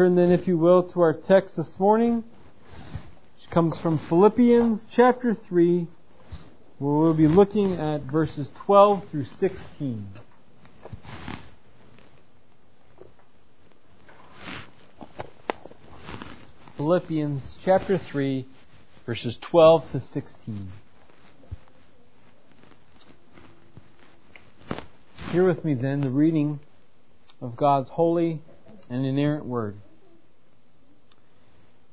Turn then, if you will, to our text this morning, which comes from Philippians chapter 3, where we'll be looking at verses 12 through 16. Philippians chapter 3, verses 12 to 16. Hear with me then the reading of God's holy and inerrant word.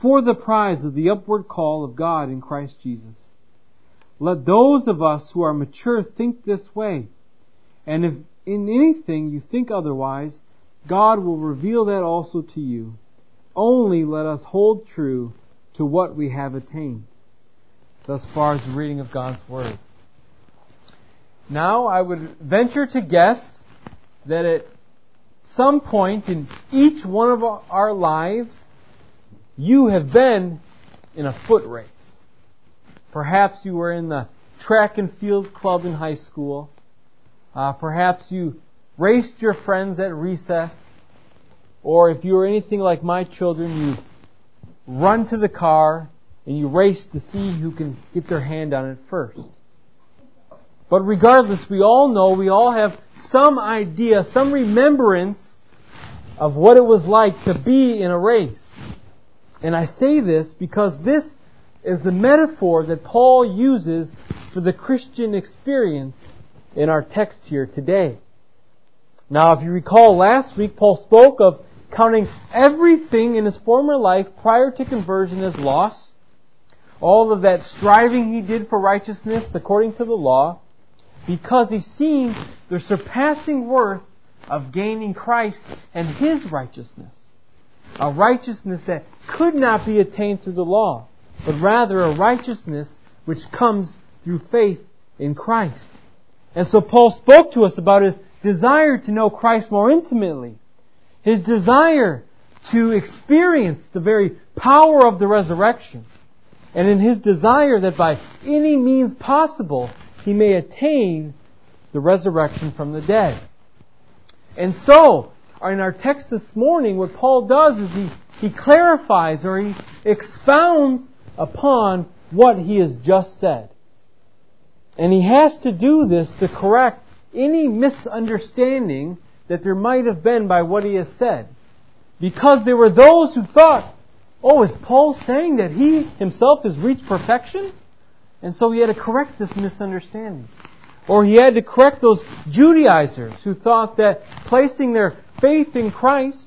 for the prize of the upward call of God in Christ Jesus. Let those of us who are mature think this way. And if in anything you think otherwise, God will reveal that also to you. Only let us hold true to what we have attained. Thus far as the reading of God's Word. Now I would venture to guess that at some point in each one of our lives, you have been in a foot race. Perhaps you were in the track and field club in high school. Uh, perhaps you raced your friends at recess. Or if you were anything like my children, you run to the car and you race to see who can get their hand on it first. But regardless, we all know, we all have some idea, some remembrance of what it was like to be in a race. And I say this because this is the metaphor that Paul uses for the Christian experience in our text here today. Now, if you recall last week, Paul spoke of counting everything in his former life prior to conversion as loss. All of that striving he did for righteousness according to the law because he seen the surpassing worth of gaining Christ and his righteousness. A righteousness that could not be attained through the law, but rather a righteousness which comes through faith in Christ. And so Paul spoke to us about his desire to know Christ more intimately, his desire to experience the very power of the resurrection, and in his desire that by any means possible he may attain the resurrection from the dead. And so, in our text this morning, what Paul does is he, he clarifies or he expounds upon what he has just said. And he has to do this to correct any misunderstanding that there might have been by what he has said. Because there were those who thought, oh, is Paul saying that he himself has reached perfection? And so he had to correct this misunderstanding. Or he had to correct those Judaizers who thought that placing their faith in Christ,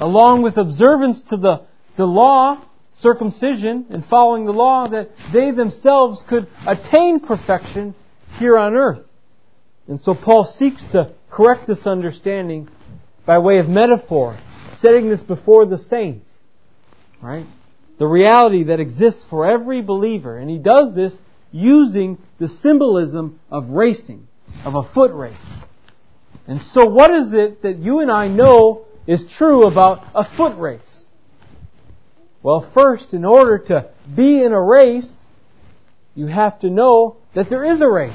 along with observance to the, the law, circumcision, and following the law, that they themselves could attain perfection here on earth. And so Paul seeks to correct this understanding by way of metaphor, setting this before the saints. Right? the reality that exists for every believer. And he does this using the symbolism of racing, of a foot race. And so what is it that you and I know is true about a foot race? Well, first, in order to be in a race, you have to know that there is a race.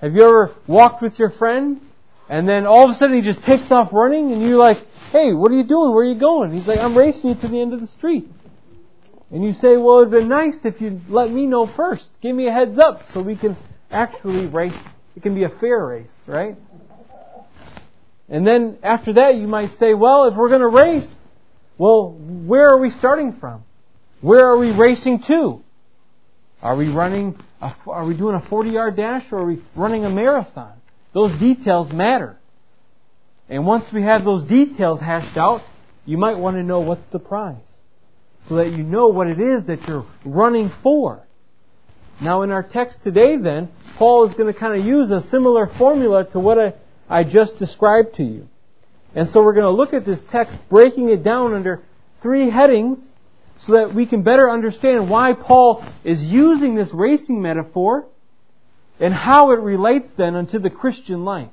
Have you ever walked with your friend and then all of a sudden he just takes off running and you're like, hey, what are you doing? Where are you going? He's like, I'm racing you to the end of the street. And you say, well, it'd been nice if you'd let me know first. Give me a heads up so we can actually race. It can be a fair race, right? And then after that, you might say, well, if we're going to race, well, where are we starting from? Where are we racing to? Are we running, a, are we doing a 40 yard dash or are we running a marathon? Those details matter. And once we have those details hashed out, you might want to know what's the prize. So that you know what it is that you're running for. Now in our text today then, Paul is going to kind of use a similar formula to what I, I just described to you. And so we're going to look at this text, breaking it down under three headings so that we can better understand why Paul is using this racing metaphor and how it relates then unto the Christian life.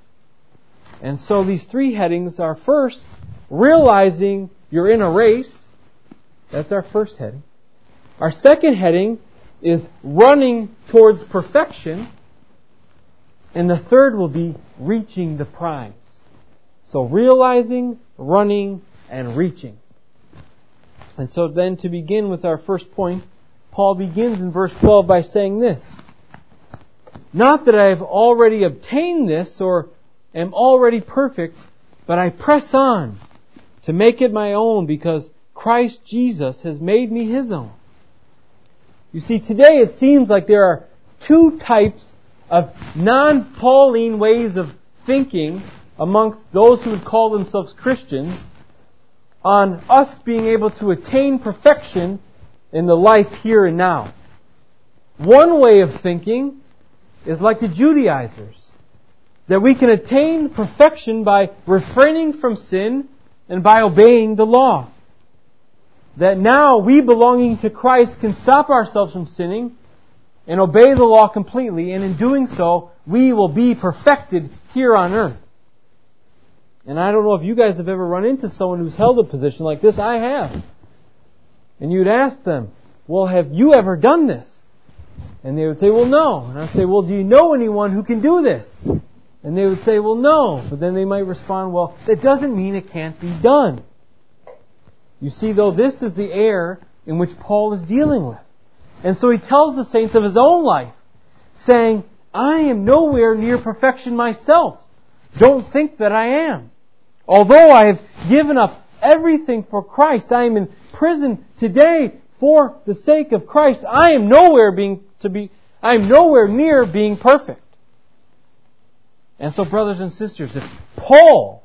And so these three headings are first, realizing you're in a race. That's our first heading. Our second heading is running towards perfection. And the third will be reaching the prize. So realizing, running, and reaching. And so then to begin with our first point, Paul begins in verse 12 by saying this. Not that I have already obtained this or am already perfect, but I press on to make it my own because Christ Jesus has made me his own. You see, today it seems like there are two types of non-Pauline ways of thinking amongst those who would call themselves Christians on us being able to attain perfection in the life here and now. One way of thinking is like the Judaizers, that we can attain perfection by refraining from sin and by obeying the law. That now we belonging to Christ can stop ourselves from sinning and obey the law completely, and in doing so, we will be perfected here on earth. And I don't know if you guys have ever run into someone who's held a position like this. I have. And you'd ask them, well, have you ever done this? And they would say, well, no. And I'd say, well, do you know anyone who can do this? And they would say, well, no. But then they might respond, well, that doesn't mean it can't be done. You see, though, this is the air in which Paul is dealing with. And so he tells the saints of his own life, saying, I am nowhere near perfection myself. Don't think that I am. Although I have given up everything for Christ, I am in prison today for the sake of Christ. I am nowhere being to be, I am nowhere near being perfect. And so brothers and sisters, if Paul,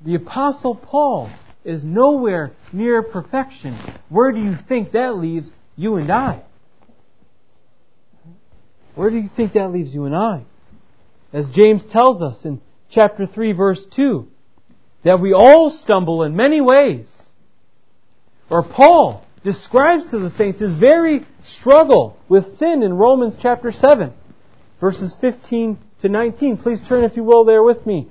the apostle Paul, is nowhere near perfection, where do you think that leaves you and I? Where do you think that leaves you and I? As James tells us in chapter 3 verse 2, that we all stumble in many ways. Or Paul describes to the saints his very struggle with sin in Romans chapter 7, verses 15 to 19. Please turn, if you will, there with me.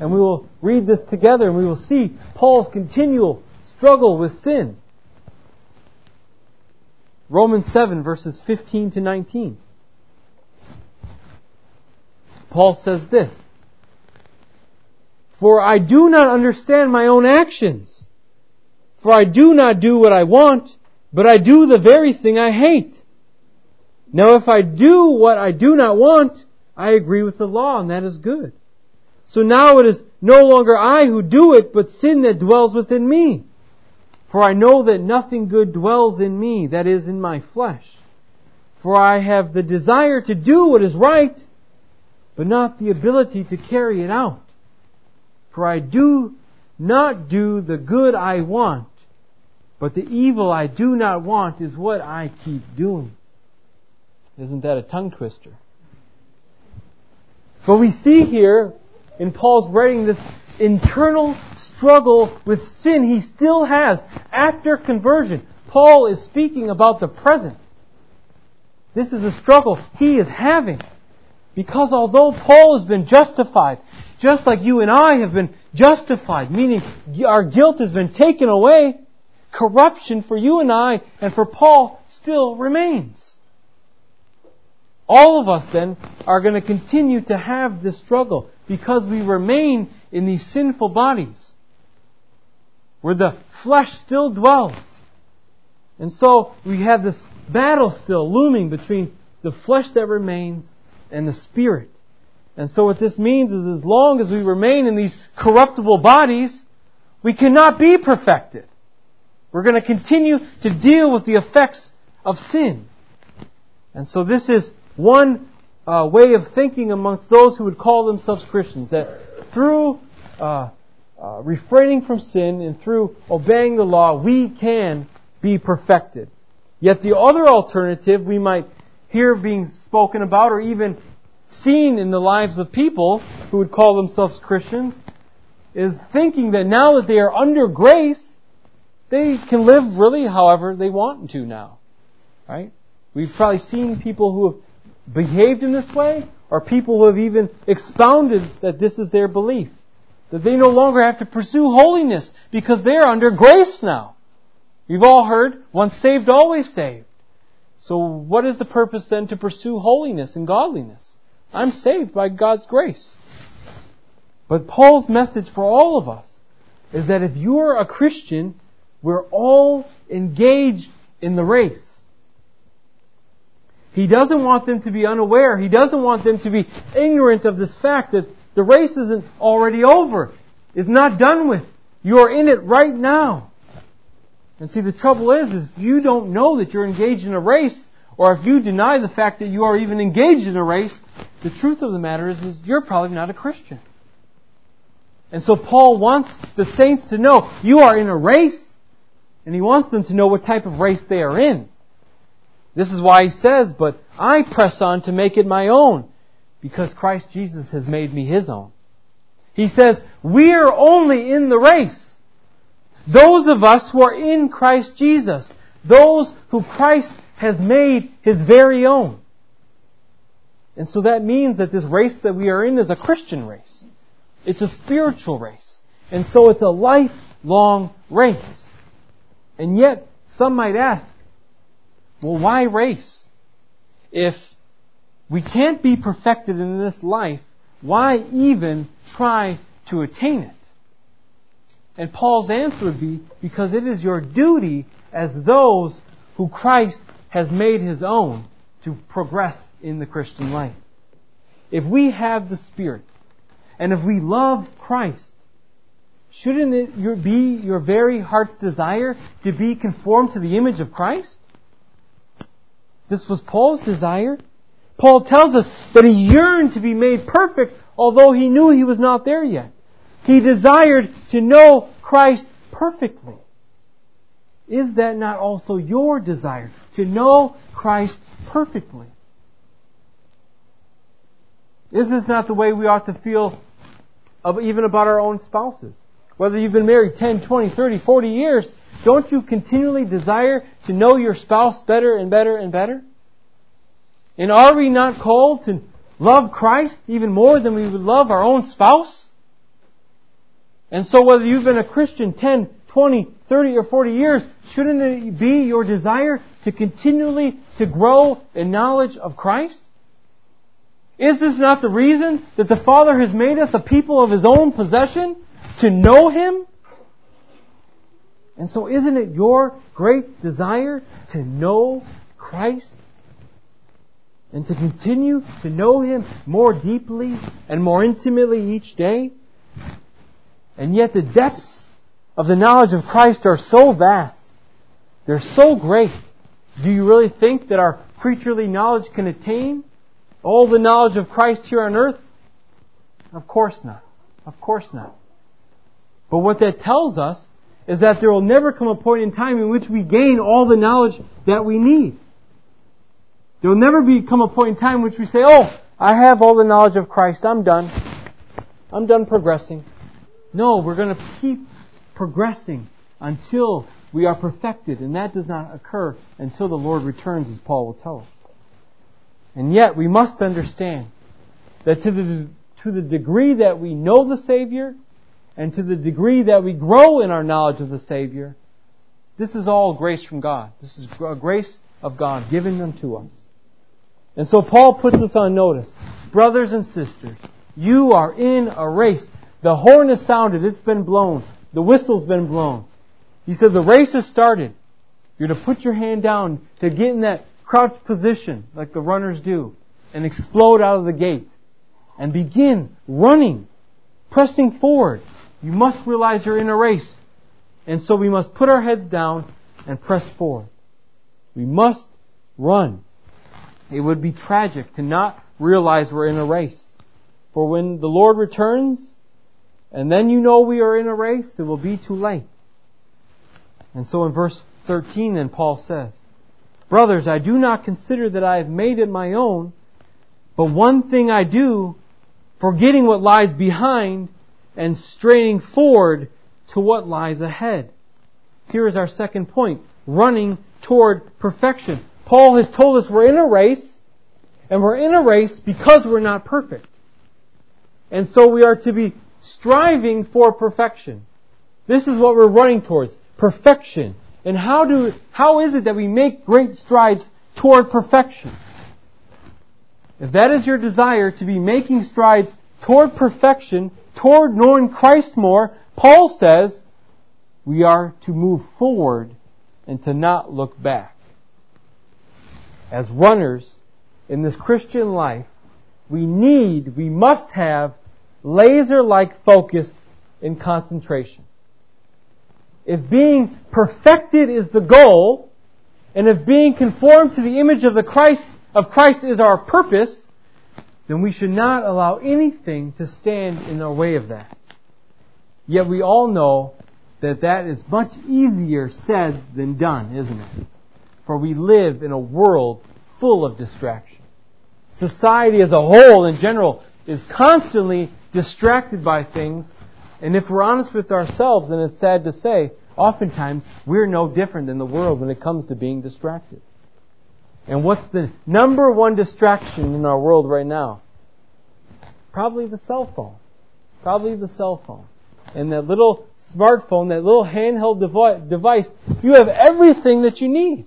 And we will read this together and we will see Paul's continual struggle with sin. Romans 7, verses 15 to 19. Paul says this For I do not understand my own actions. For I do not do what I want, but I do the very thing I hate. Now if I do what I do not want, I agree with the law, and that is good. So now it is no longer I who do it, but sin that dwells within me. For I know that nothing good dwells in me, that is, in my flesh. For I have the desire to do what is right, but not the ability to carry it out. For I do not do the good I want, but the evil I do not want is what I keep doing. Isn't that a tongue twister? But we see here in Paul's writing this internal struggle with sin he still has after conversion. Paul is speaking about the present. This is a struggle he is having. Because although Paul has been justified, just like you and I have been justified, meaning our guilt has been taken away, corruption for you and I and for Paul still remains. All of us then are going to continue to have this struggle because we remain in these sinful bodies where the flesh still dwells. And so we have this battle still looming between the flesh that remains and the spirit. And so what this means is as long as we remain in these corruptible bodies, we cannot be perfected. We're going to continue to deal with the effects of sin. And so this is one uh, way of thinking amongst those who would call themselves Christians, that through uh, uh, refraining from sin and through obeying the law, we can be perfected. Yet the other alternative we might hear being spoken about or even seen in the lives of people who would call themselves Christians is thinking that now that they are under grace, they can live really however they want to now. Right? We've probably seen people who have behaved in this way, or people who have even expounded that this is their belief. That they no longer have to pursue holiness because they're under grace now. You've all heard, once saved, always saved. So what is the purpose then to pursue holiness and godliness? I'm saved by God's grace. But Paul's message for all of us is that if you're a Christian, we're all engaged in the race. He doesn't want them to be unaware. He doesn't want them to be ignorant of this fact that the race isn't already over. It's not done with. You are in it right now. And see, the trouble is, is if you don't know that you're engaged in a race, or if you deny the fact that you are even engaged in a race, the truth of the matter is, is you're probably not a Christian. And so Paul wants the saints to know you are in a race, and he wants them to know what type of race they are in. This is why he says, but I press on to make it my own, because Christ Jesus has made me his own. He says, we are only in the race. Those of us who are in Christ Jesus. Those who Christ has made his very own. And so that means that this race that we are in is a Christian race. It's a spiritual race. And so it's a lifelong race. And yet, some might ask, well, why race? If we can't be perfected in this life, why even try to attain it? And Paul's answer would be, because it is your duty as those who Christ has made his own to progress in the Christian life. If we have the Spirit, and if we love Christ, shouldn't it be your very heart's desire to be conformed to the image of Christ? This was Paul's desire. Paul tells us that he yearned to be made perfect, although he knew he was not there yet. He desired to know Christ perfectly. Is that not also your desire? To know Christ perfectly? Is this not the way we ought to feel even about our own spouses? Whether you've been married 10, 20, 30, 40 years, don't you continually desire to know your spouse better and better and better? And are we not called to love Christ even more than we would love our own spouse? And so whether you've been a Christian 10, 20, 30, or 40 years, shouldn't it be your desire to continually to grow in knowledge of Christ? Is this not the reason that the Father has made us a people of His own possession? To know Him? And so isn't it your great desire to know Christ? And to continue to know Him more deeply and more intimately each day? And yet the depths of the knowledge of Christ are so vast. They're so great. Do you really think that our creaturely knowledge can attain all the knowledge of Christ here on earth? Of course not. Of course not. But what that tells us is that there will never come a point in time in which we gain all the knowledge that we need. There will never become a point in time in which we say, oh, I have all the knowledge of Christ, I'm done. I'm done progressing. No, we're going to keep progressing until we are perfected, and that does not occur until the Lord returns, as Paul will tell us. And yet, we must understand that to the, to the degree that we know the Savior, and to the degree that we grow in our knowledge of the Savior, this is all grace from God. This is a grace of God given unto us. And so Paul puts us on notice. Brothers and sisters, you are in a race. The horn has sounded. It's been blown. The whistle's been blown. He said the race has started. You're to put your hand down to get in that crouched position like the runners do and explode out of the gate and begin running, pressing forward. You must realize you're in a race. And so we must put our heads down and press forward. We must run. It would be tragic to not realize we're in a race. For when the Lord returns, and then you know we are in a race, it will be too late. And so in verse 13 then Paul says, Brothers, I do not consider that I have made it my own, but one thing I do, forgetting what lies behind and straining forward to what lies ahead. here is our second point. Running toward perfection. Paul has told us we're in a race, and we're in a race because we're not perfect. And so we are to be striving for perfection. This is what we're running towards. Perfection. And how do, how is it that we make great strides toward perfection? If that is your desire to be making strides toward perfection, toward knowing Christ more, Paul says we are to move forward and to not look back. As runners in this Christian life, we need, we must have laser-like focus and concentration. If being perfected is the goal, and if being conformed to the image of the Christ of Christ is our purpose, then we should not allow anything to stand in our way of that. Yet we all know that that is much easier said than done, isn't it? For we live in a world full of distraction. Society as a whole, in general, is constantly distracted by things. And if we're honest with ourselves, and it's sad to say, oftentimes we're no different than the world when it comes to being distracted. And what's the number one distraction in our world right now? Probably the cell phone. Probably the cell phone. And that little smartphone, that little handheld device, you have everything that you need.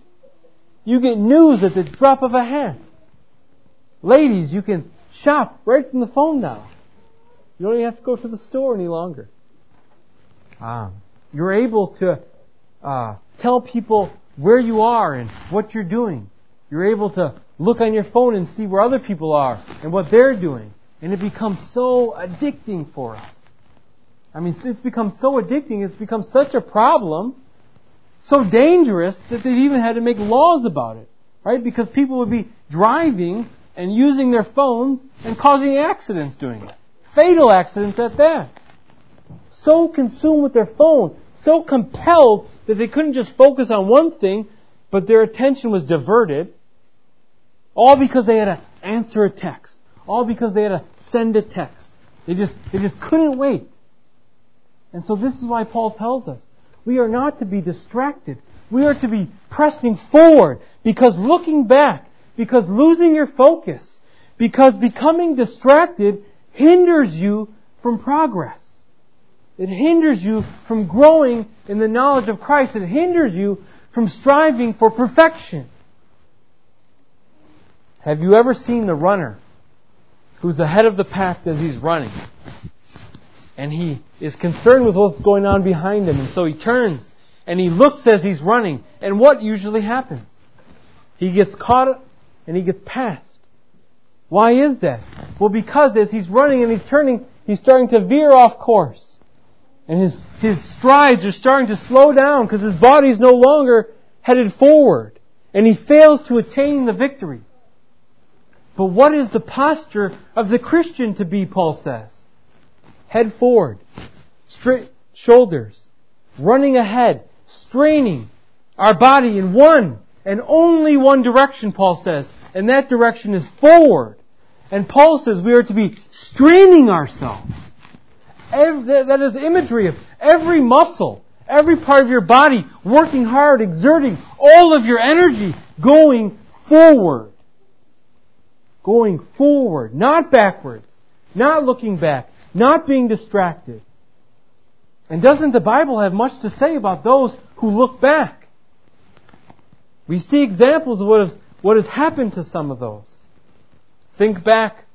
You get news at the drop of a hat. Ladies, you can shop right from the phone now. You don't even have to go to the store any longer. Um, you're able to uh, tell people where you are and what you're doing. You're able to look on your phone and see where other people are and what they're doing. And it becomes so addicting for us. I mean, it's become so addicting, it's become such a problem, so dangerous that they've even had to make laws about it. Right? Because people would be driving and using their phones and causing accidents doing it. Fatal accidents at that. So consumed with their phone, so compelled that they couldn't just focus on one thing, but their attention was diverted. All because they had to answer a text. All because they had to send a text. They just, they just couldn't wait. And so this is why Paul tells us we are not to be distracted. We are to be pressing forward because looking back, because losing your focus, because becoming distracted hinders you from progress. It hinders you from growing in the knowledge of Christ. It hinders you from striving for perfection. Have you ever seen the runner who's ahead of the pack as he's running? And he is concerned with what's going on behind him, and so he turns and he looks as he's running. And what usually happens? He gets caught and he gets passed. Why is that? Well, because as he's running and he's turning, he's starting to veer off course. And his, his strides are starting to slow down because his body is no longer headed forward. And he fails to attain the victory. But what is the posture of the Christian to be, Paul says? Head forward, straight shoulders, running ahead, straining our body in one and only one direction, Paul says, and that direction is forward. And Paul says we are to be straining ourselves. That is imagery of every muscle, every part of your body working hard, exerting all of your energy, going forward. Going forward, not backwards, not looking back, not being distracted. And doesn't the Bible have much to say about those who look back? We see examples of what has, what has happened to some of those. Think back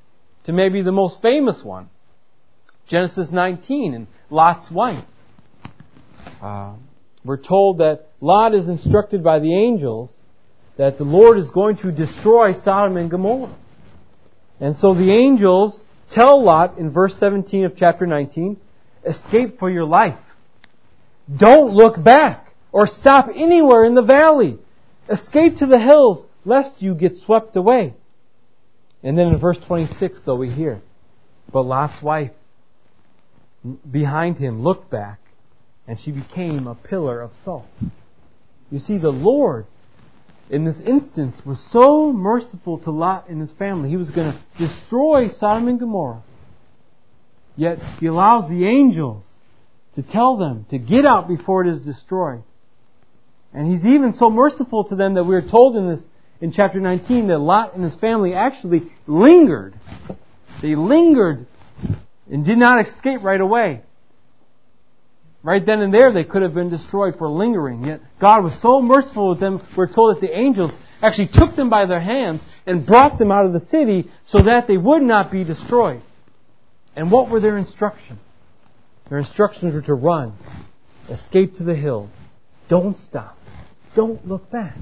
to maybe the most famous one. Genesis 19 and Lot's wife. Uh, we're told that Lot is instructed by the angels that the Lord is going to destroy Sodom and Gomorrah. And so the angels tell Lot in verse 17 of chapter 19, escape for your life. Don't look back or stop anywhere in the valley. Escape to the hills lest you get swept away. And then in verse 26 though we hear, but Lot's wife behind him looked back and she became a pillar of salt. You see, the Lord in this instance was so merciful to Lot and his family. He was going to destroy Sodom and Gomorrah. Yet he allows the angels to tell them to get out before it is destroyed. And he's even so merciful to them that we're told in this in chapter 19 that Lot and his family actually lingered. They lingered and did not escape right away. Right then and there, they could have been destroyed for lingering. Yet God was so merciful with them, we're told that the angels actually took them by their hands and brought them out of the city so that they would not be destroyed. And what were their instructions? Their instructions were to run, escape to the hills, don't stop, don't look back.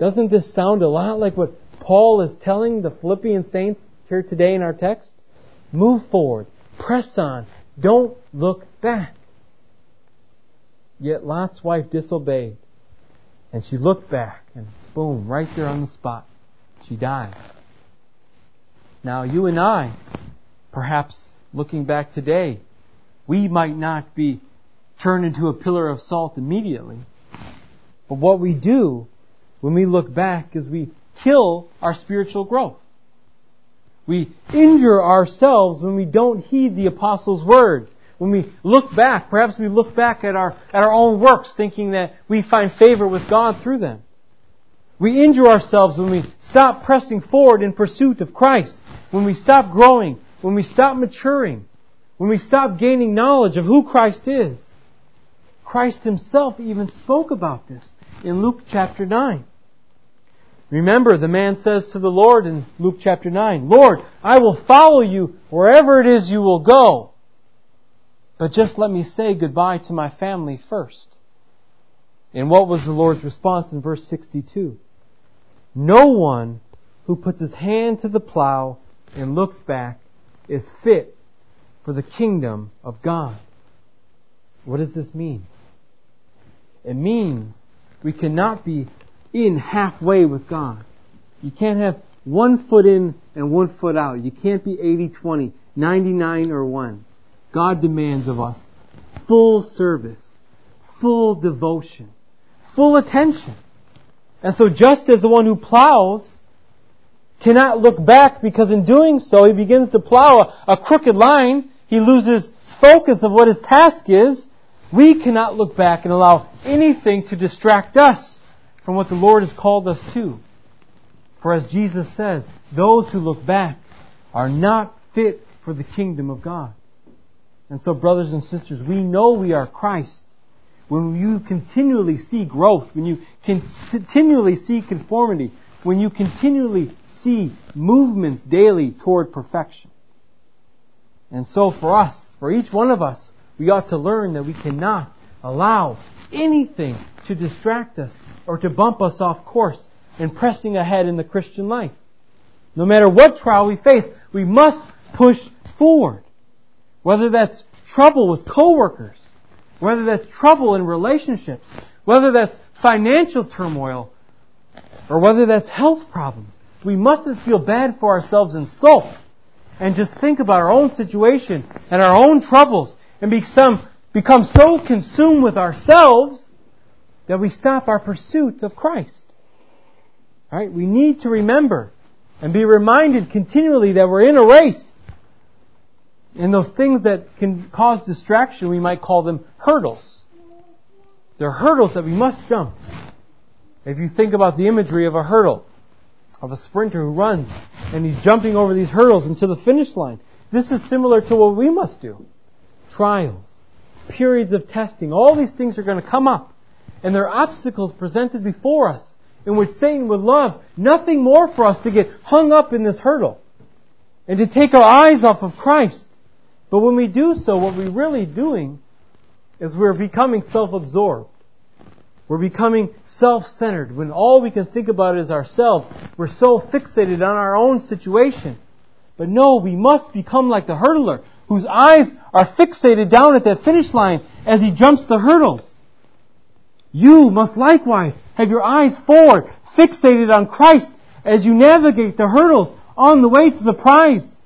Doesn't this sound a lot like what Paul is telling the Philippian saints here today in our text? Move forward, press on, don't look back. Yet Lot's wife disobeyed. And she looked back, and boom, right there on the spot, she died. Now, you and I, perhaps looking back today, we might not be turned into a pillar of salt immediately. But what we do when we look back is we kill our spiritual growth. We injure ourselves when we don't heed the apostles' words. When we look back, perhaps we look back at our, at our own works thinking that we find favor with God through them. We injure ourselves when we stop pressing forward in pursuit of Christ. When we stop growing. When we stop maturing. When we stop gaining knowledge of who Christ is. Christ himself even spoke about this in Luke chapter 9. Remember, the man says to the Lord in Luke chapter 9, Lord, I will follow you wherever it is you will go. But just let me say goodbye to my family first. And what was the Lord's response in verse 62? No one who puts his hand to the plow and looks back is fit for the kingdom of God. What does this mean? It means we cannot be in halfway with God. You can't have one foot in and one foot out. You can't be 80-20, 99 or 1. God demands of us full service, full devotion, full attention. And so just as the one who plows cannot look back because in doing so he begins to plow a, a crooked line, he loses focus of what his task is, we cannot look back and allow anything to distract us from what the Lord has called us to. For as Jesus says, those who look back are not fit for the kingdom of God. And so, brothers and sisters, we know we are Christ. When you continually see growth, when you continually see conformity, when you continually see movements daily toward perfection. And so for us, for each one of us, we ought to learn that we cannot allow anything to distract us or to bump us off course in pressing ahead in the Christian life. No matter what trial we face, we must push forward. Whether that's trouble with coworkers, whether that's trouble in relationships, whether that's financial turmoil, or whether that's health problems. We mustn't feel bad for ourselves and sulk and just think about our own situation and our own troubles and become, become so consumed with ourselves that we stop our pursuit of Christ. Right? We need to remember and be reminded continually that we're in a race. And those things that can cause distraction, we might call them hurdles. They're hurdles that we must jump. If you think about the imagery of a hurdle, of a sprinter who runs and he's jumping over these hurdles into the finish line, this is similar to what we must do. Trials, periods of testing, all these things are going to come up. And there are obstacles presented before us in which Satan would love nothing more for us to get hung up in this hurdle and to take our eyes off of Christ. But when we do so, what we're really doing is we're becoming self-absorbed. We're becoming self-centered when all we can think about is ourselves. We're so fixated on our own situation. But no, we must become like the hurdler whose eyes are fixated down at that finish line as he jumps the hurdles. You must likewise have your eyes forward, fixated on Christ as you navigate the hurdles on the way to the prize.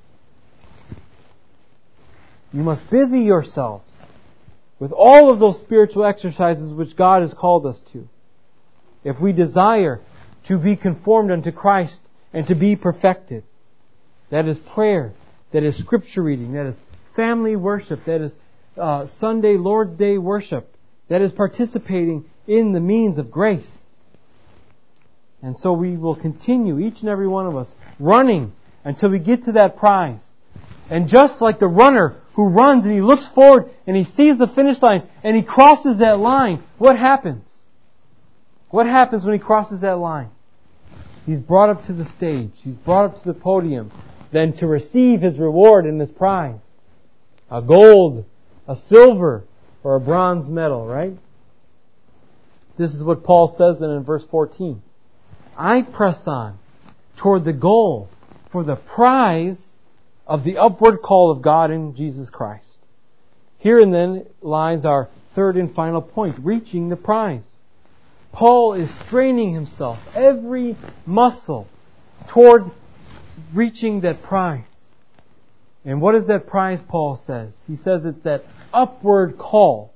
You must busy yourselves with all of those spiritual exercises which God has called us to. If we desire to be conformed unto Christ and to be perfected, that is prayer, that is scripture reading, that is family worship, that is uh, Sunday Lord's Day worship, that is participating in the means of grace. And so we will continue, each and every one of us, running until we get to that prize. And just like the runner who runs and he looks forward and he sees the finish line and he crosses that line, what happens? What happens when he crosses that line? He's brought up to the stage. He's brought up to the podium. Then to receive his reward and his prize. A gold, a silver, or a bronze medal, right? This is what Paul says then in verse 14. I press on toward the goal for the prize of the upward call of God in Jesus Christ. Herein then lies our third and final point, reaching the prize. Paul is straining himself, every muscle, toward reaching that prize. And what is that prize, Paul says? He says it's that upward call.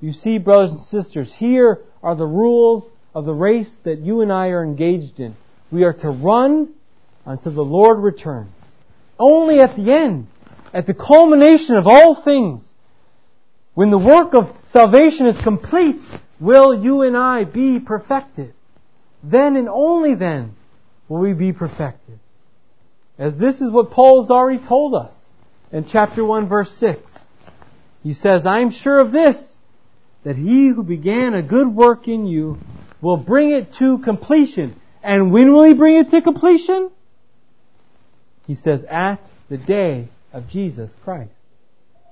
You see, brothers and sisters, here are the rules of the race that you and I are engaged in. We are to run until the Lord returns. Only at the end, at the culmination of all things, when the work of salvation is complete, will you and I be perfected. Then and only then will we be perfected. As this is what Paul has already told us in chapter 1 verse 6. He says, I am sure of this, that he who began a good work in you will bring it to completion. And when will he bring it to completion? He says, at the day of Jesus Christ.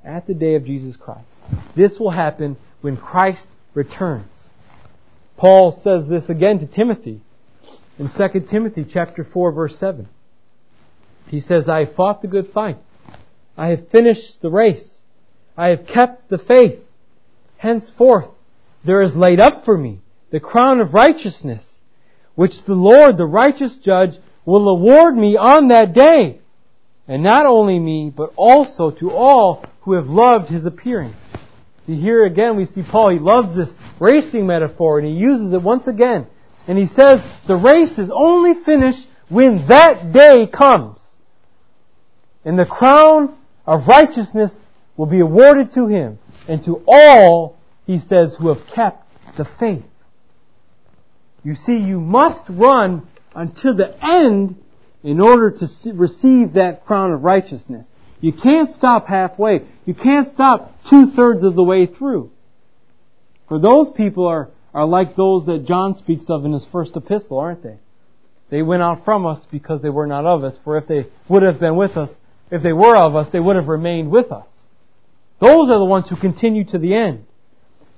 At the day of Jesus Christ. This will happen when Christ returns. Paul says this again to Timothy in 2 Timothy chapter 4 verse 7. He says, I have fought the good fight. I have finished the race. I have kept the faith. Henceforth, there is laid up for me the crown of righteousness, which the Lord, the righteous judge, will award me on that day. And not only me, but also to all who have loved his appearing. See, here again we see Paul, he loves this racing metaphor and he uses it once again. And he says the race is only finished when that day comes. And the crown of righteousness will be awarded to him and to all, he says, who have kept the faith. You see, you must run until the end in order to receive that crown of righteousness. You can't stop halfway. You can't stop two thirds of the way through. For those people are, are like those that John speaks of in his first epistle, aren't they? They went out from us because they were not of us, for if they would have been with us, if they were of us, they would have remained with us. Those are the ones who continue to the end.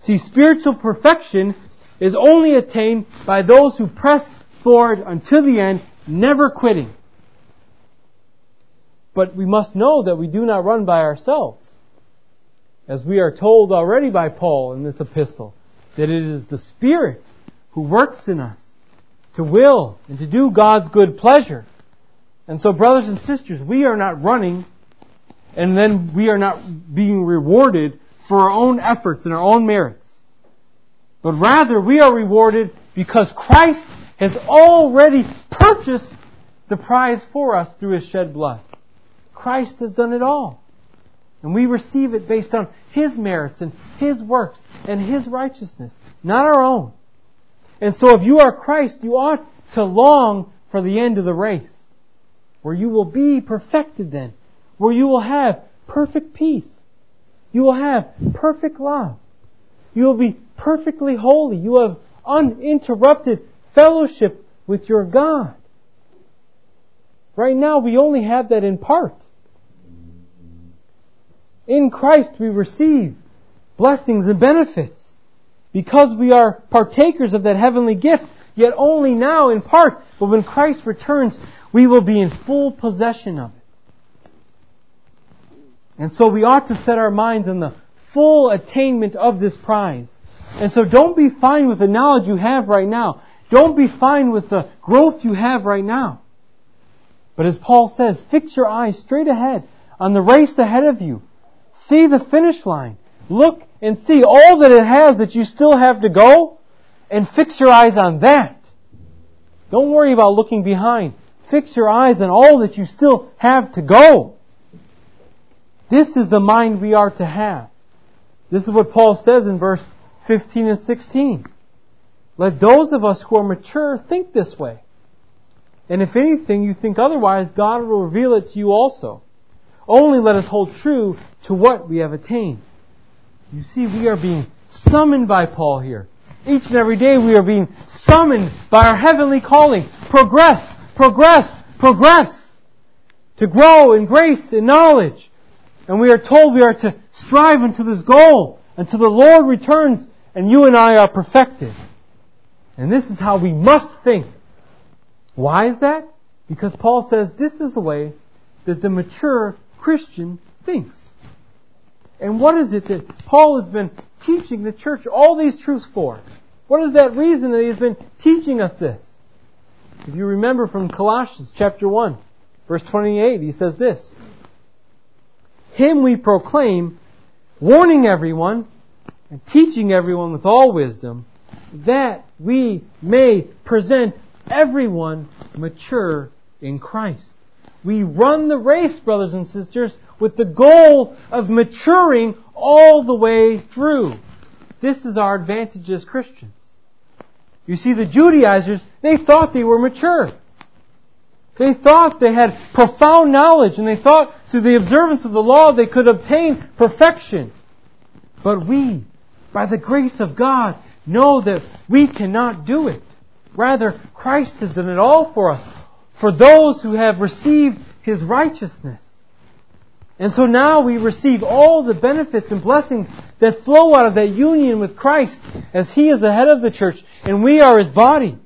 See, spiritual perfection is only attained by those who press forward until the end, never quitting. But we must know that we do not run by ourselves. As we are told already by Paul in this epistle, that it is the Spirit who works in us to will and to do God's good pleasure. And so, brothers and sisters, we are not running and then we are not being rewarded for our own efforts and our own merits. But rather, we are rewarded because Christ has already purchased the prize for us through His shed blood. Christ has done it all. And we receive it based on His merits and His works and His righteousness, not our own. And so if you are Christ, you ought to long for the end of the race, where you will be perfected then, where you will have perfect peace. You will have perfect love. You will be perfectly holy. You have uninterrupted fellowship with your God. Right now, we only have that in part. In Christ, we receive blessings and benefits because we are partakers of that heavenly gift, yet only now in part. But when Christ returns, we will be in full possession of it. And so we ought to set our minds on the full attainment of this prize. And so don't be fine with the knowledge you have right now. Don't be fine with the growth you have right now. But as Paul says, fix your eyes straight ahead on the race ahead of you. See the finish line. Look and see all that it has that you still have to go and fix your eyes on that. Don't worry about looking behind. Fix your eyes on all that you still have to go. This is the mind we are to have. This is what Paul says in verse 15 and 16. Let those of us who are mature think this way. And if anything you think otherwise, God will reveal it to you also. Only let us hold true to what we have attained. You see, we are being summoned by Paul here. Each and every day we are being summoned by our heavenly calling. Progress, progress, progress. To grow in grace and knowledge. And we are told we are to strive unto this goal until the Lord returns and you and I are perfected. And this is how we must think. Why is that? Because Paul says this is the way that the mature Christian thinks. And what is it that Paul has been teaching the church all these truths for? What is that reason that he has been teaching us this? If you remember from Colossians chapter 1, verse 28, he says this. Him we proclaim, warning everyone and teaching everyone with all wisdom, that we may present everyone mature in Christ. We run the race, brothers and sisters, with the goal of maturing all the way through. This is our advantage as Christians. You see, the Judaizers, they thought they were mature. They thought they had profound knowledge and they thought through the observance of the law they could obtain perfection. But we, by the grace of God, know that we cannot do it. Rather, Christ has done it all for us, for those who have received His righteousness. And so now we receive all the benefits and blessings that flow out of that union with Christ as He is the head of the church and we are His body.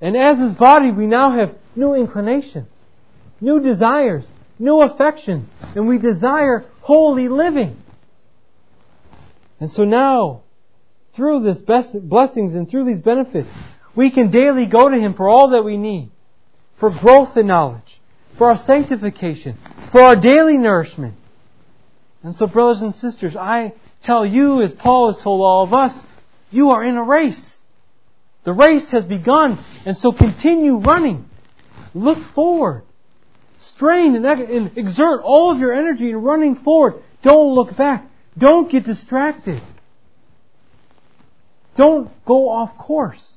And as His body, we now have new inclinations, new desires, new affections, and we desire holy living. And so now, through this blessings and through these benefits, we can daily go to Him for all that we need. For growth in knowledge, for our sanctification, for our daily nourishment. And so, brothers and sisters, I tell you, as Paul has told all of us, you are in a race. The race has begun, and so continue running. Look forward. Strain and, and exert all of your energy in running forward. Don't look back. Don't get distracted. Don't go off course.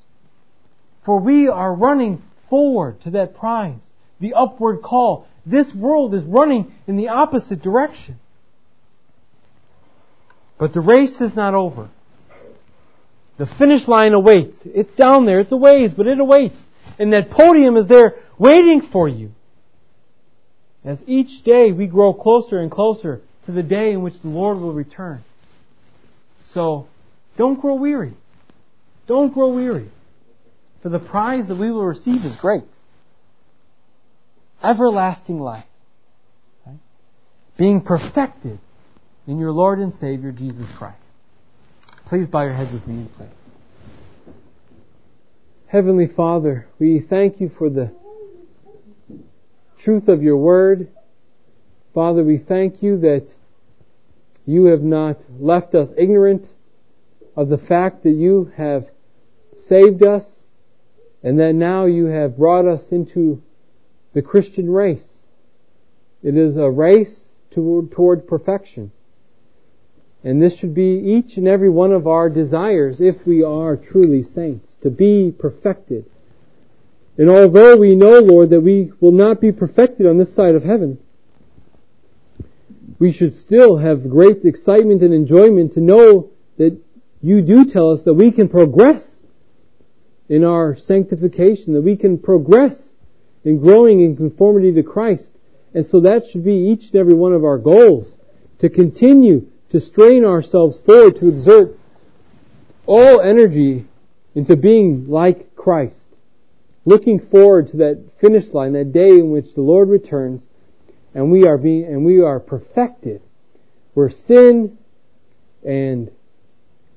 For we are running forward to that prize, the upward call. This world is running in the opposite direction. But the race is not over. The finish line awaits. It's down there. It's a ways, but it awaits. And that podium is there waiting for you. As each day we grow closer and closer to the day in which the Lord will return. So, don't grow weary. Don't grow weary. For the prize that we will receive is great. Everlasting life. Right? Being perfected in your Lord and Savior Jesus Christ. Please bow your heads with me and pray. Heavenly Father, we thank you for the truth of your word. Father, we thank you that you have not left us ignorant of the fact that you have saved us and that now you have brought us into the Christian race. It is a race toward, toward perfection. And this should be each and every one of our desires if we are truly saints, to be perfected. And although we know, Lord, that we will not be perfected on this side of heaven, we should still have great excitement and enjoyment to know that you do tell us that we can progress in our sanctification, that we can progress in growing in conformity to Christ. And so that should be each and every one of our goals, to continue to strain ourselves forward to exert all energy into being like Christ. Looking forward to that finish line, that day in which the Lord returns and we are being, and we are perfected. Where sin and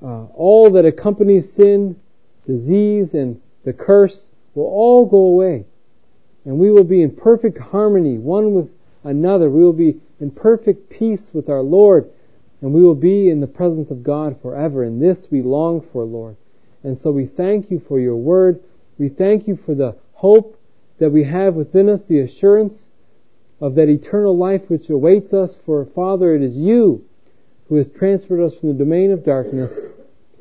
uh, all that accompanies sin, disease and the curse will all go away. And we will be in perfect harmony one with another. We will be in perfect peace with our Lord and we will be in the presence of God forever. And this we long for, Lord. And so we thank you for your word. We thank you for the hope that we have within us, the assurance of that eternal life which awaits us. For Father, it is you who has transferred us from the domain of darkness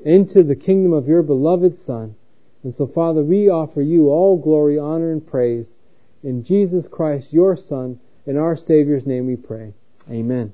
into the kingdom of your beloved Son. And so, Father, we offer you all glory, honor, and praise. In Jesus Christ, your Son, in our Savior's name we pray. Amen.